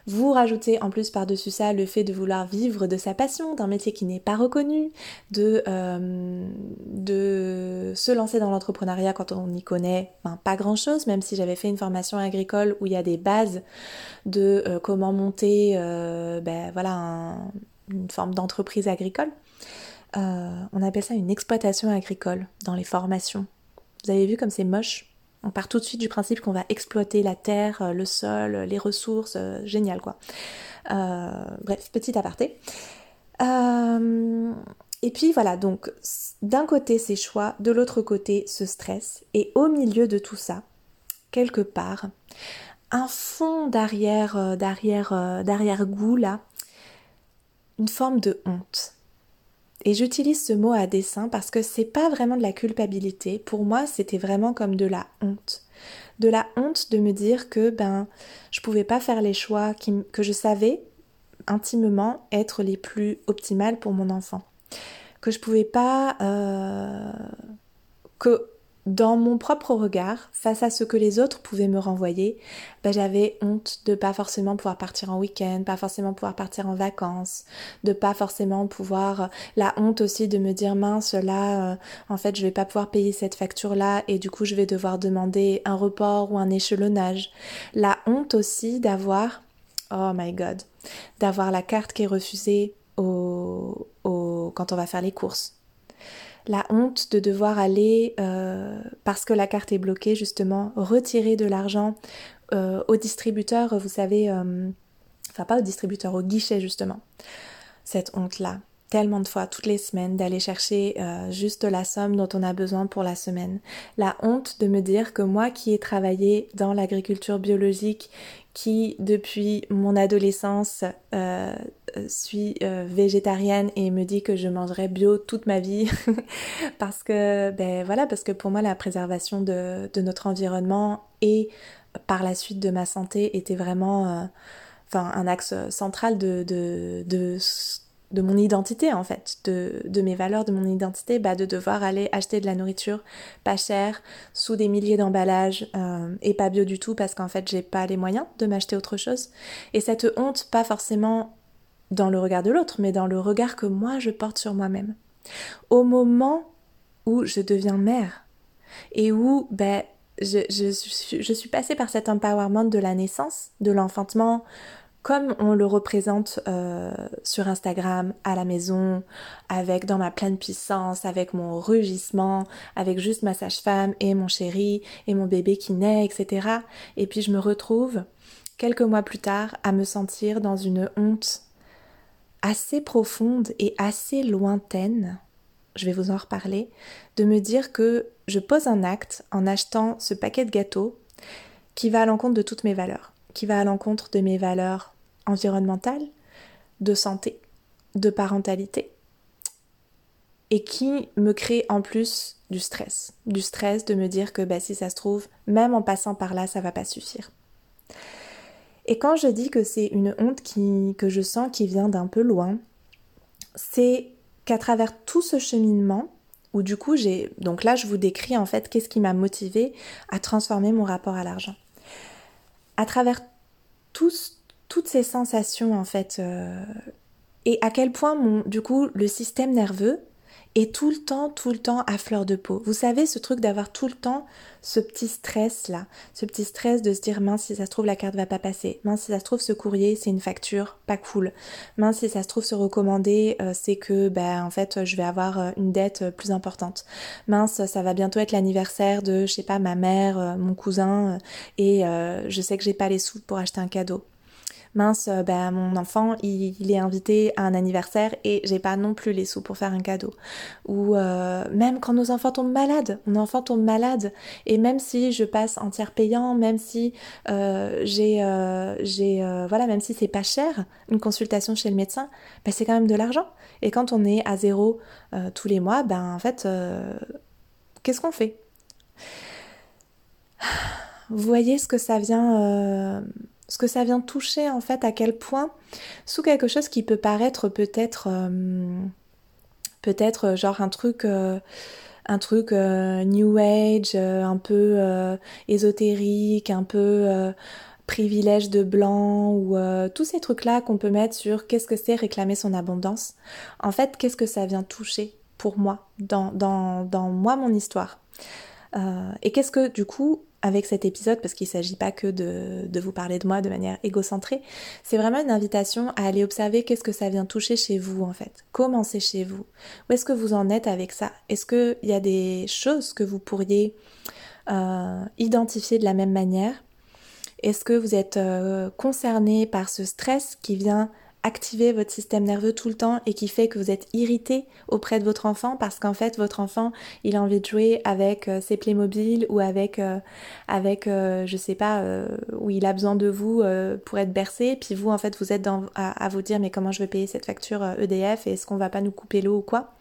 Vous rajoutez en plus par-dessus ça le fait de vouloir vivre de sa passion, d'un métier qui n'est pas reconnu, de, euh, de se lancer dans l'entrepreneuriat quand on n'y connaît ben, pas grand-chose, même si j'avais fait une formation agricole où il y a des bases de euh, comment monter euh, ben, voilà, une forme d'entreprise agricole. on appelle ça une exploitation agricole dans les formations. Vous avez vu comme c'est moche? On part tout de suite du principe qu'on va exploiter la terre, euh, le sol, euh, les ressources, euh, génial quoi. bref, petit aparté. et puis voilà, donc d'un côté ces choix, de l'autre côté ce stress, et au milieu de tout ça, quelque part, un fond d'arrière, d'arrière, d'arrière-goût là, une forme de honte. Et j'utilise ce mot à dessein parce que c'est pas vraiment de la culpabilité. Pour moi, c'était vraiment comme de la honte. De la honte de me dire que ben je pouvais pas faire les choix que je savais intimement être les plus optimales pour mon enfant. Que je pouvais pas euh, que dans mon propre regard, face à ce que les autres pouvaient me renvoyer, ben, j'avais honte de pas forcément pouvoir partir en week-end, pas forcément pouvoir partir en vacances, de pas forcément pouvoir, euh, la honte aussi de me dire mince là, euh, en fait je vais pas pouvoir payer cette facture là et du coup je vais devoir demander un report ou un échelonnage. La honte aussi d'avoir, oh my god, d'avoir la carte qui est refusée au, quand on va faire les courses la honte de devoir aller, euh, parce que la carte est bloquée, justement, retirer de l'argent euh, au distributeur, vous savez, euh, enfin pas au distributeur, au guichet, justement. Cette honte-là, tellement de fois, toutes les semaines, d'aller chercher juste la somme dont on a besoin pour la semaine. La honte de me dire que moi qui ai travaillé dans l'agriculture biologique, qui depuis mon adolescence euh, suis euh, végétarienne et me dit que je mangerai bio toute ma vie. Parce que ben voilà parce que pour moi la préservation de, notre environnement et par la suite de ma santé était vraiment enfin un axe central de, de, de de mon identité en fait, de, de, mes valeurs, de mon identité, bah, de devoir aller acheter de la nourriture pas chère, sous des milliers d'emballages euh, et pas bio du tout parce qu'en fait j'ai pas les moyens de m'acheter autre chose. Et cette honte, pas forcément dans le regard de l'autre, mais dans le regard que moi je porte sur moi-même. Au moment où je deviens mère et où je, je, je suis passée par cet empowerment de la naissance, de l'enfantement, comme on le représente euh, sur Instagram, à la maison, avec dans ma pleine puissance, avec mon rugissement, avec juste ma sage-femme et mon chéri et mon bébé qui naît, etc. Et puis je me retrouve quelques mois plus tard à me sentir dans une honte assez profonde et assez lointaine, je vais vous en reparler, de me dire que je pose un acte en achetant ce paquet de gâteaux qui va à l'encontre de toutes mes valeurs qui va à l'encontre de mes valeurs environnementales, de santé, de parentalité, et qui me crée en plus du stress. Du stress de me dire que bah, si ça se trouve, même en passant par là, ça va pas suffire. Et quand je dis que c'est une honte qui, que je sens qui vient d'un peu loin, c'est qu'à travers tout ce cheminement, où du coup j'ai... Donc là je vous décris en fait qu'est-ce qui m'a motivé à transformer mon rapport à l'argent à travers toutes ces sensations en fait euh, et à quel point mon, du coup le système nerveux et tout le temps, tout le temps à fleur de peau. Vous savez, ce truc d'avoir tout le temps ce petit stress là, ce petit stress de se dire mince si ça se trouve la carte va pas passer, mince si ça se trouve ce courrier c'est une facture pas cool, mince si ça se trouve se recommander euh, c'est que ben en fait je vais avoir euh, une dette euh, plus importante, mince ça va bientôt être l'anniversaire de je sais pas ma mère, mon cousin et je sais que j'ai pas les sous pour acheter un cadeau mince, euh, ben, mon enfant, il, est invité à un anniversaire et j'ai pas non plus les sous pour faire un cadeau. Ou euh, même quand nos enfants tombent malades, mon enfant tombe malade et même si je passe en tiers payant, même si euh, j'ai, voilà, même si c'est pas cher, une consultation chez le médecin, ben, c'est quand même de l'argent. Et quand on est à zéro tous les mois, ben en fait, qu'est-ce qu'on fait? Vous voyez ce que ça vient ce que ça vient toucher en fait à quel point sous quelque chose qui peut paraître peut-être euh, peut-être euh, genre un truc euh, un truc new age un peu ésotérique un peu privilège de blanc ou tous ces trucs là qu'on peut mettre sur qu'est-ce que c'est réclamer son abondance. En fait qu'est-ce que ça vient toucher pour moi dans, dans, dans moi mon histoire? Et qu'est-ce que du coup avec cet épisode, parce qu'il ne s'agit pas que de, vous parler de moi de manière égocentrée, c'est vraiment une invitation à aller observer qu'est-ce que ça vient toucher chez vous en fait. Comment c'est chez vous. Où est-ce que vous en êtes avec ça. Est-ce qu'il y a des choses que vous pourriez euh, identifier de la même manière. Est-ce que vous êtes euh, concerné par ce stress qui vient activer votre système nerveux tout le temps et qui fait que vous êtes irrité auprès de votre enfant parce qu'en fait votre enfant il a envie de jouer avec euh, ses Playmobil ou avec euh, avec euh, je sais pas où il a besoin de vous pour être bercé. Puis vous en fait vous êtes dans, à, à, vous dire mais comment je vais payer cette facture EDF et est-ce qu'on va pas nous couper l'eau ou quoi?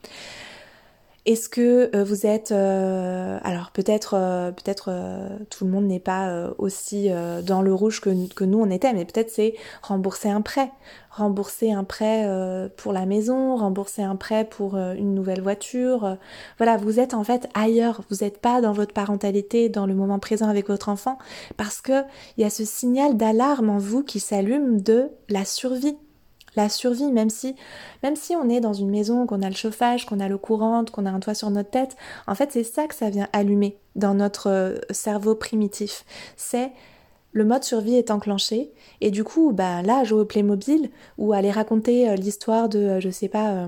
Est-ce que euh, vous êtes euh, alors peut-être euh, peut-être tout le monde n'est pas aussi dans le rouge que, que, nous on était, mais peut-être c'est rembourser un prêt, rembourser un prêt pour la maison, rembourser un prêt pour une nouvelle voiture. voilà, vous êtes en fait ailleurs, vous n'êtes pas dans votre parentalité, dans le moment présent avec votre enfant, parce que il y a ce signal d'alarme en vous qui s'allume de la survie la survie, même si, même si on est dans une maison, qu'on a le chauffage, qu'on a l'eau courante, qu'on a un toit sur notre tête, en fait c'est ça que ça vient allumer dans notre euh, cerveau primitif. C'est le mode survie est enclenché et du coup, bah là, jouer au Playmobil ou aller raconter euh, l'histoire de, euh, je sais pas,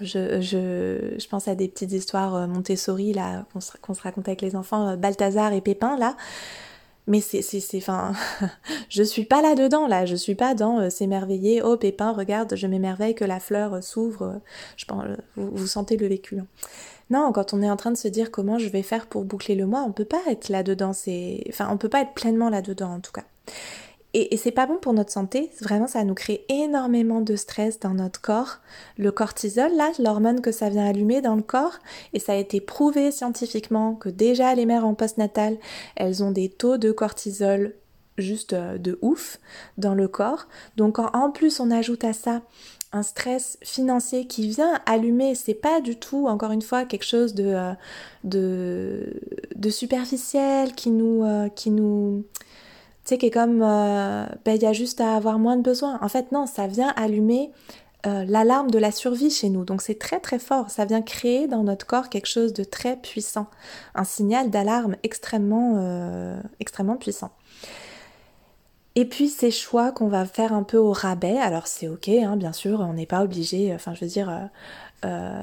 je, je, pense à des petites histoires Montessori là qu'on se, se racontait avec les enfants, Balthazar et Pépin là. Mais c'est, c'est, c'est, enfin, je suis pas là-dedans, là, je suis pas dans euh, s'émerveiller, oh Pépin, regarde, je m'émerveille que la fleur euh, s'ouvre, euh, je pense, vous, sentez le vécu. Hein. Non, quand on est en train de se dire comment je vais faire pour boucler le mois, on peut pas être là-dedans, c'est, enfin, on peut pas être pleinement là-dedans en tout cas. Et, c'est pas bon pour notre santé, vraiment ça nous crée énormément de stress dans notre corps. Le cortisol, là, l'hormone que ça vient allumer dans le corps, et ça a été prouvé scientifiquement que déjà les mères en postnatal, elles ont des taux de cortisol juste euh, de ouf dans le corps. Donc en plus on ajoute à ça un stress financier qui vient allumer, c'est pas du tout, encore une fois, quelque chose de, euh, de, superficiel qui nous, euh, qui nous, sais, qui est comme, ben il y a juste à avoir moins de besoins. En fait, non, ça vient allumer l'alarme de la survie chez nous. Donc c'est très très fort. Ça vient créer dans notre corps quelque chose de très puissant, un signal d'alarme extrêmement, extrêmement puissant. Et puis ces choix qu'on va faire un peu au rabais, alors c'est ok, hein, bien sûr, on n'est pas obligé, enfin je veux dire, euh, euh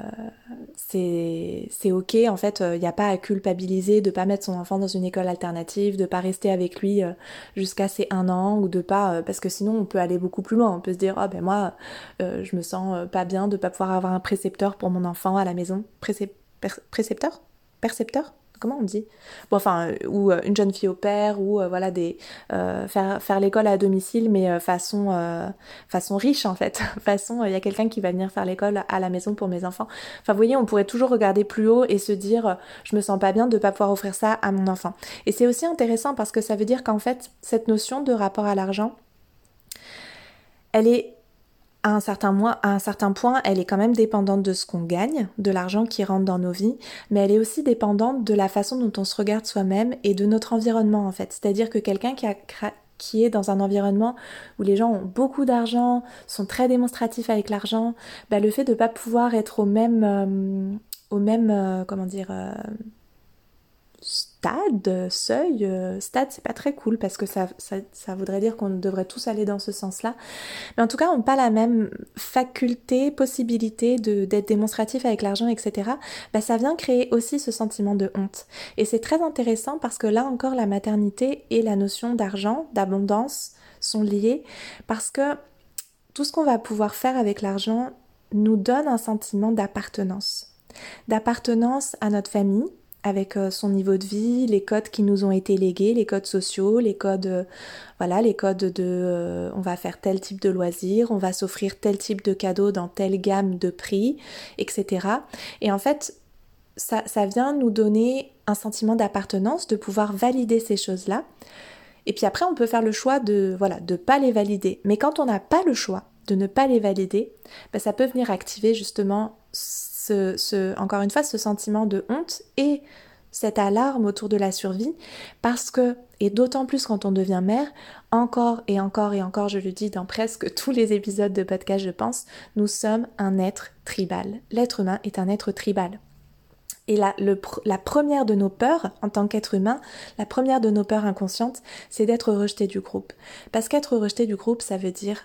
c'est ok, en fait, il euh, n'y a pas à culpabiliser de pas mettre son enfant dans une école alternative, de pas rester avec lui euh, jusqu'à ses un an, ou de pas, parce que sinon on peut aller beaucoup plus loin, on peut se dire, oh ben moi, je me sens pas bien de pas pouvoir avoir un précepteur pour mon enfant à la maison, précepteur? Percepteur? Comment on dit? Bon, euh, ou euh, une jeune fille au père, ou euh, voilà, des, faire, l'école à domicile, mais façon, façon riche en fait. façon, il y a quelqu'un qui va venir faire l'école à la maison pour mes enfants. Enfin, vous voyez, on pourrait toujours regarder plus haut et se dire, je me sens pas bien de pas pouvoir offrir ça à mon enfant. Et c'est aussi intéressant parce que ça veut dire qu'en fait, cette notion de rapport à l'argent, elle est à un, certain point, elle est quand même dépendante de ce qu'on gagne, de l'argent qui rentre dans nos vies, mais elle est aussi dépendante de la façon dont on se regarde soi-même et de notre environnement en fait. C'est-à-dire que quelqu'un qui, qui est dans un environnement où les gens ont beaucoup d'argent, sont très démonstratifs avec l'argent, bah, le fait de ne pas pouvoir être au même, euh, au même, euh, comment dire, euh, stade, seuil, euh, stade, c'est pas très cool parce que ça, ça, voudrait dire qu'on devrait tous aller dans ce sens-là. Mais en tout cas, on n'a pas la même faculté, possibilité d'être démonstratif avec l'argent, etc. Bah, ça vient créer aussi ce sentiment de honte. Et c'est très intéressant parce que là encore, la maternité et la notion d'argent, d'abondance sont liées parce que tout ce qu'on va pouvoir faire avec l'argent nous donne un sentiment d'appartenance. D'appartenance à notre famille, avec euh, son niveau de vie, les codes qui nous ont été légués, les codes sociaux, les codes, euh, voilà, les codes de, euh, on va faire tel type de loisir, on va s'offrir tel type de cadeau dans telle gamme de prix, etc. Et en fait, ça, vient nous donner un sentiment d'appartenance, de pouvoir valider ces choses-là. Et puis après, on peut faire le choix de, voilà, de pas les valider. Mais quand on n'a pas le choix de ne pas les valider, ben ça peut venir activer justement ce, encore une fois, ce sentiment de honte et cette alarme autour de la survie parce que, et d'autant plus quand on devient mère, encore et encore et encore, je le dis dans presque tous les épisodes de podcast, je pense, nous sommes un être tribal. L'être humain est un être tribal. Et la, la première de nos peurs, en tant qu'être humain, la première de nos peurs inconscientes, c'est d'être rejeté du groupe. Parce qu'être rejeté du groupe, ça veut dire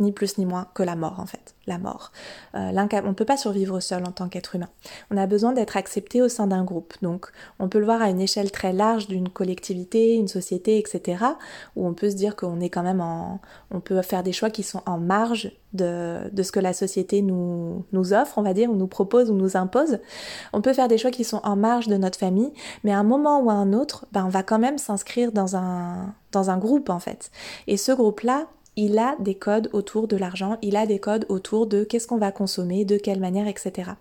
ni plus ni moins que la mort en fait, la mort. Euh, on ne peut pas survivre seul en tant qu'être humain. On a besoin d'être accepté au sein d'un groupe. Donc on peut le voir à une échelle très large d'une collectivité, une société, etc. Où on peut se dire qu'on est quand même en... On peut faire des choix qui sont en marge de, ce que la société nous, nous offre, on va dire, ou nous propose ou nous impose. On peut faire des choix qui sont en marge de notre famille, mais à un moment ou à un autre, ben, on va quand même s'inscrire dans un, dans un groupe en fait. Et ce groupe-là, il a des codes autour de l'argent, il a des codes autour de qu'est-ce qu'on va consommer, de quelle manière, etc.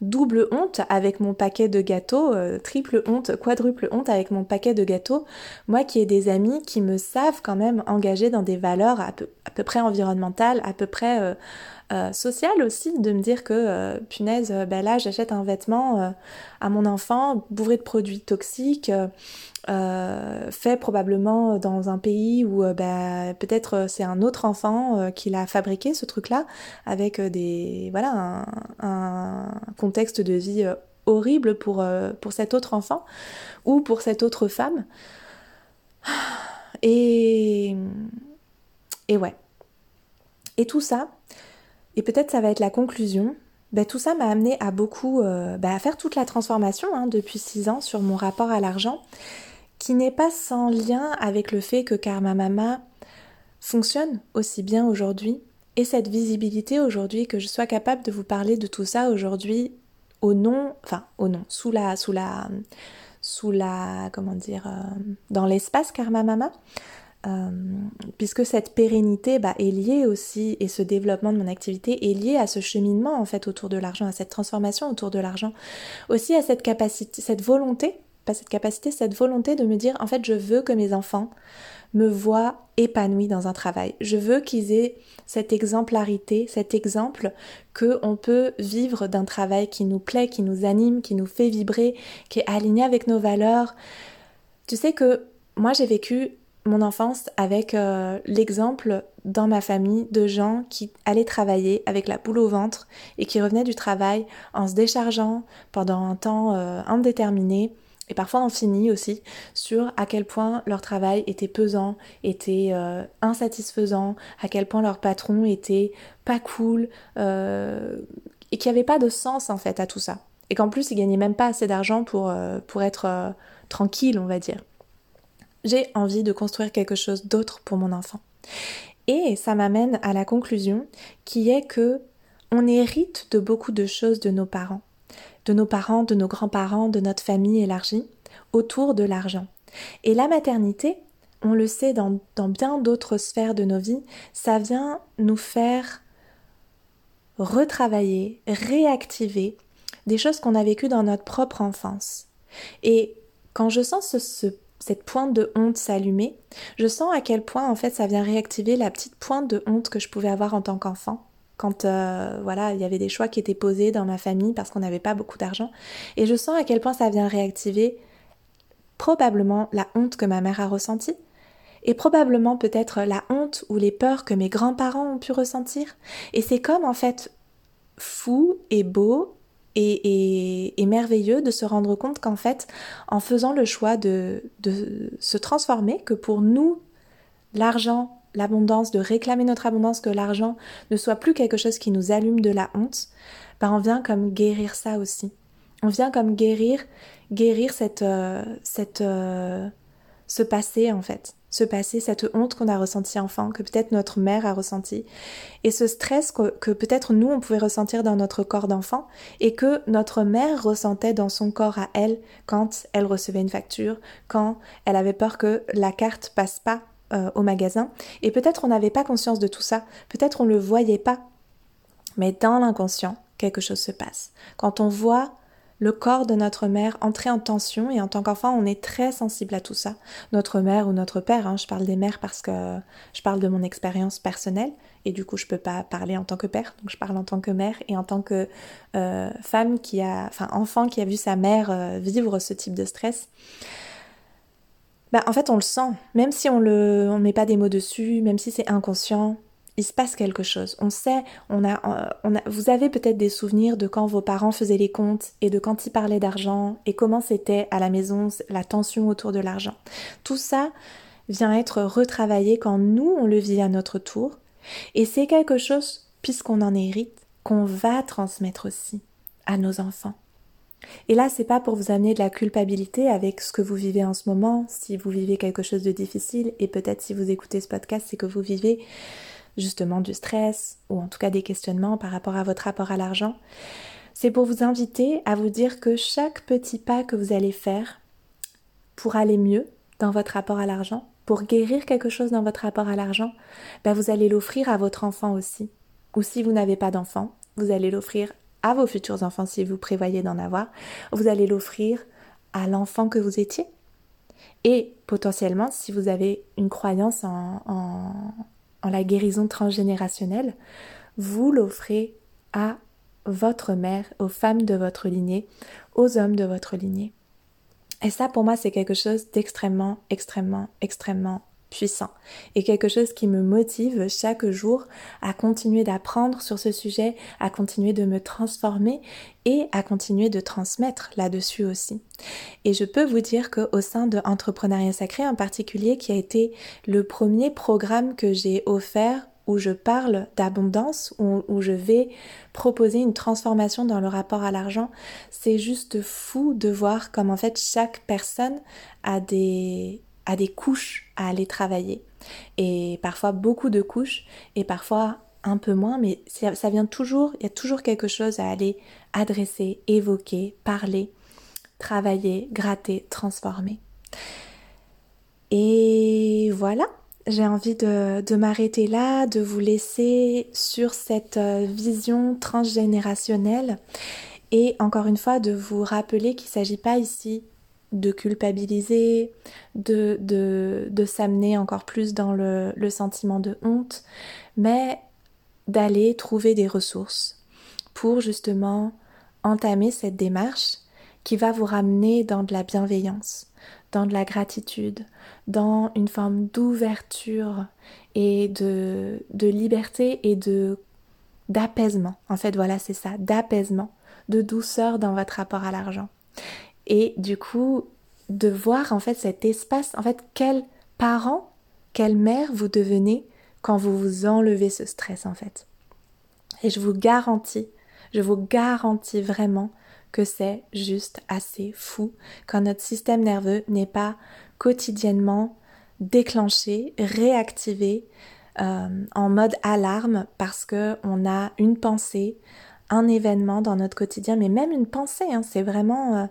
Double honte avec mon paquet de gâteaux, euh, triple honte, quadruple honte avec mon paquet de gâteaux. Moi qui ai des amis qui me savent quand même engager dans des valeurs à peu, à peu près environnementales, à peu près euh, euh, social aussi, de me dire que, euh, punaise, euh, ben là j'achète un vêtement à mon enfant bourré de produits toxiques, fait probablement dans un pays où ben, peut-être c'est un autre enfant qui l'a fabriqué ce truc-là, avec des voilà un, contexte de vie horrible pour, pour cet autre enfant ou pour cette autre femme. Et, et ouais. Et tout ça, et peut-être ça va être la conclusion. Ben, tout ça m'a amené à beaucoup, euh, ben, à faire toute la transformation hein, depuis six ans sur mon rapport à l'argent, qui n'est pas sans lien avec le fait que Karma Mama fonctionne aussi bien aujourd'hui et cette visibilité aujourd'hui que je sois capable de vous parler de tout ça aujourd'hui au nom, enfin au nom, sous la, sous la, sous la, comment dire, euh, dans l'espace Karma Mama. Euh, puisque cette pérennité bah, est liée aussi, et ce développement de mon activité est lié à ce cheminement en fait autour de l'argent, à cette transformation autour de l'argent, aussi à cette capacité, cette volonté, pas cette capacité, cette volonté de me dire en fait je veux que mes enfants me voient épanouie dans un travail. Je veux qu'ils aient cette exemplarité, cet exemple que on peut vivre d'un travail qui nous plaît, qui nous anime, qui nous fait vibrer, qui est aligné avec nos valeurs. Tu sais que moi j'ai vécu mon enfance avec euh, l'exemple dans ma famille de gens qui allaient travailler avec la boule au ventre et qui revenaient du travail en se déchargeant pendant un temps euh, indéterminé et parfois infini aussi sur à quel point leur travail était pesant, était euh, insatisfaisant, à quel point leur patron était pas cool et qu'il n'y avait pas de sens en fait à tout ça. Et qu'en plus ils gagnaient même pas assez d'argent pour, pour être tranquille on va dire j'ai envie de construire quelque chose d'autre pour mon enfant. Et ça m'amène à la conclusion qui est que on hérite de beaucoup de choses de nos parents, de nos parents, de nos grands-parents, de notre famille élargie autour de l'argent. Et la maternité, on le sait dans, bien d'autres sphères de nos vies, ça vient nous faire retravailler, réactiver des choses qu'on a vécues dans notre propre enfance. Et quand je sens ce cette pointe de honte s'allumer, je sens à quel point en fait ça vient réactiver la petite pointe de honte que je pouvais avoir en tant qu'enfant. Quand euh, voilà il y avait des choix qui étaient posés dans ma famille parce qu'on n'avait pas beaucoup d'argent. Et je sens à quel point ça vient réactiver probablement la honte que ma mère a ressentie. Et probablement peut-être la honte ou les peurs que mes grands-parents ont pu ressentir. Et c'est comme en fait fou et beau et, merveilleux de se rendre compte qu'en fait, en faisant le choix de, se transformer, que pour nous, l'argent, l'abondance, de réclamer notre abondance, que l'argent ne soit plus quelque chose qui nous allume de la honte, ben on vient comme guérir ça aussi. On vient comme guérir, guérir cette, euh, cette, euh, ce passé en fait se passer, cette honte qu'on a ressentie enfant, que peut-être notre mère a ressenti, et ce stress que, peut-être nous on pouvait ressentir dans notre corps d'enfant, et que notre mère ressentait dans son corps à elle quand elle recevait une facture, quand elle avait peur que la carte passe pas euh, au magasin, et peut-être on n'avait pas conscience de tout ça, peut-être on le voyait pas, mais dans l'inconscient, quelque chose se passe. Quand on voit le corps de notre mère entrer en tension et en tant qu'enfant on est très sensible à tout ça. Notre mère ou notre père, hein, je parle des mères parce que je parle de mon expérience personnelle et du coup je peux pas parler en tant que père, donc je parle en tant que mère et en tant que euh, femme qui a, enfin enfant qui a vu sa mère euh, vivre ce type de stress. Bah, en fait on le sent, même si on le, on met pas des mots dessus, même si c'est inconscient, il se passe quelque chose. On sait, on a, euh, on a vous avez peut-être des souvenirs de quand vos parents faisaient les comptes et de quand ils parlaient d'argent et comment c'était à la maison la tension autour de l'argent. Tout ça vient être retravaillé quand nous on le vit à notre tour et c'est quelque chose puisqu'on en hérite qu'on va transmettre aussi à nos enfants. Et là, c'est pas pour vous amener de la culpabilité avec ce que vous vivez en ce moment, si vous vivez quelque chose de difficile, et peut-être si vous écoutez ce podcast, c'est que vous vivez justement du stress ou en tout cas des questionnements par rapport à votre rapport à l'argent, c'est pour vous inviter à vous dire que chaque petit pas que vous allez faire pour aller mieux dans votre rapport à l'argent, pour guérir quelque chose dans votre rapport à l'argent, ben vous allez l'offrir à votre enfant aussi. Ou si vous n'avez pas d'enfant, vous allez l'offrir à vos futurs enfants si vous prévoyez d'en avoir. Vous allez l'offrir à l'enfant que vous étiez. Et potentiellement, si vous avez une croyance en, en la guérison transgénérationnelle, vous l'offrez à votre mère, aux femmes de votre lignée, aux hommes de votre lignée. Et ça, pour moi, c'est quelque chose d'extrêmement, extrêmement, extrêmement puissant et quelque chose qui me motive chaque jour à continuer d'apprendre sur ce sujet, à continuer de me transformer et à continuer de transmettre là-dessus aussi. Et je peux vous dire qu'au sein de Entrepreneuriat Sacré en particulier, qui a été le premier programme que j'ai offert où je parle d'abondance, où, où, je vais proposer une transformation dans le rapport à l'argent, c'est juste fou de voir comme en fait chaque personne a des à des couches à aller travailler. Et parfois beaucoup de couches et parfois un peu moins, mais ça vient toujours, il y a toujours quelque chose à aller adresser, évoquer, parler, travailler, gratter, transformer. Et voilà, j'ai envie de, de m'arrêter là, de vous laisser sur cette euh, vision transgénérationnelle et encore une fois de vous rappeler qu'il ne s'agit pas ici de culpabiliser, de, de, de s'amener encore plus dans le, le sentiment de honte, mais d'aller trouver des ressources pour justement entamer cette démarche qui va vous ramener dans de la bienveillance, dans de la gratitude, dans une forme d'ouverture et de, de liberté et de d'apaisement. En fait, voilà, c'est ça, d'apaisement, de douceur dans votre rapport à l'argent. Et du coup, de voir en fait cet espace, en fait, quel parent, quelle mère vous devenez quand vous vous enlevez ce stress en fait. Et je vous garantis, je vous garantis vraiment que c'est juste assez fou quand notre système nerveux n'est pas quotidiennement déclenché, réactivé euh, en mode alarme parce que on a une pensée, un événement dans notre quotidien, mais même une pensée, hein, c'est vraiment euh,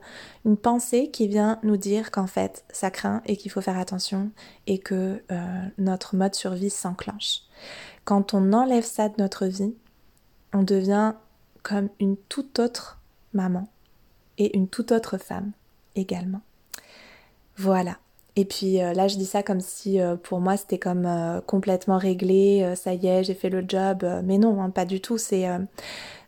une pensée qui vient nous dire qu'en fait ça craint et qu'il faut faire attention et que euh, notre mode survie s'enclenche. Quand on enlève ça de notre vie, on devient comme une toute autre maman et une toute autre femme également. Voilà. Et puis euh, là, je dis ça comme si pour moi c'était comme complètement réglé, ça y est, j'ai fait le job. mais non, hein, pas du tout. C'est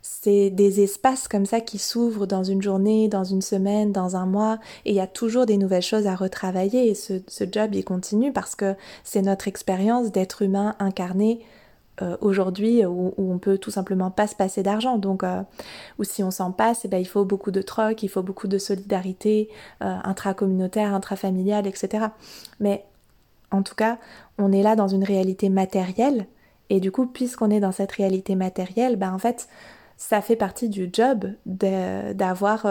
c'est des espaces comme ça qui s'ouvrent dans une journée, dans une semaine, dans un mois, et il y a toujours des nouvelles choses à retravailler. Et ce, job, il continue parce que c'est notre expérience d'être humain incarné euh, aujourd'hui où, on peut tout simplement pas se passer d'argent. Donc, euh, ou si on s'en passe, eh ben, il faut beaucoup de troc, il faut beaucoup de solidarité euh, intracommunautaire, intrafamiliale, etc. Mais en tout cas, on est là dans une réalité matérielle. Et du coup, puisqu'on est dans cette réalité matérielle, ben, en fait, ça fait partie du job d'avoir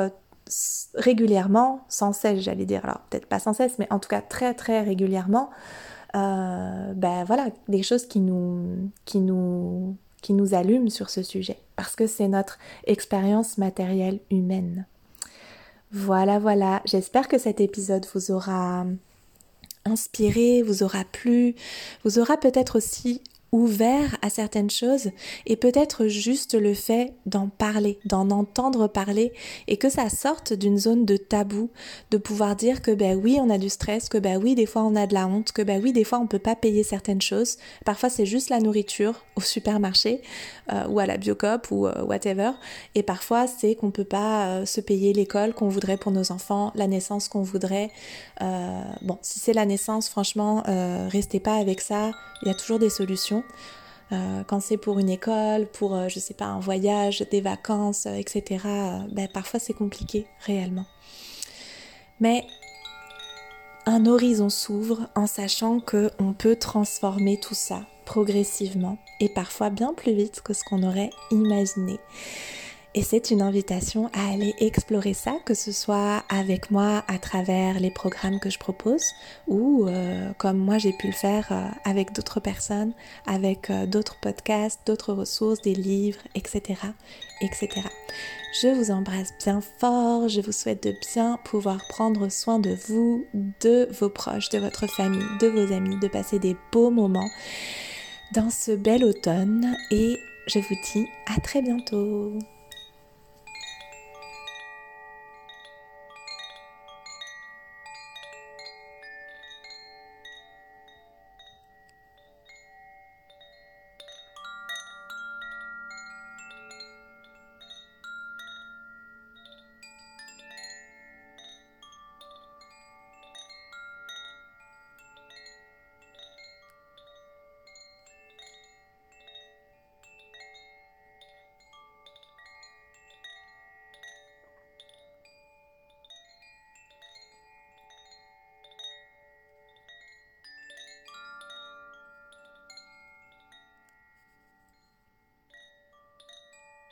régulièrement, sans cesse, j'allais dire, alors peut-être pas sans cesse, mais en tout cas très très régulièrement, euh, ben voilà, des choses qui nous, qui nous, qui nous allument sur ce sujet, parce que c'est notre expérience matérielle humaine. Voilà, voilà, j'espère que cet épisode vous aura inspiré, vous aura plu, vous aura peut-être aussi ouvert à certaines choses et peut-être juste le fait d'en parler, d'en entendre parler et que ça sorte d'une zone de tabou, de pouvoir dire que ben oui on a du stress, que ben oui des fois on a de la honte, que ben oui des fois on peut pas payer certaines choses, parfois c'est juste la nourriture au supermarché euh, ou à la biocop ou euh, whatever et parfois c'est qu'on peut pas euh, se payer l'école qu'on voudrait pour nos enfants, la naissance qu'on voudrait. bon si c'est la naissance franchement restez pas avec ça, il y a toujours des solutions. Euh, quand c'est pour une école, pour, euh, je sais pas, un voyage, des vacances, euh, etc., ben, parfois c'est compliqué réellement. Mais un horizon s'ouvre en sachant que on peut transformer tout ça progressivement et parfois bien plus vite que ce qu'on aurait imaginé. Et c'est une invitation à aller explorer ça, que ce soit avec moi à travers les programmes que je propose ou euh, comme moi j'ai pu le faire euh, avec d'autres personnes, avec euh, d'autres podcasts, d'autres ressources, des livres, etc., etc. Je vous embrasse bien fort, je vous souhaite de bien pouvoir prendre soin de vous, de vos proches, de votre famille, de vos amis, de passer des beaux moments dans ce bel automne et je vous dis à très bientôt.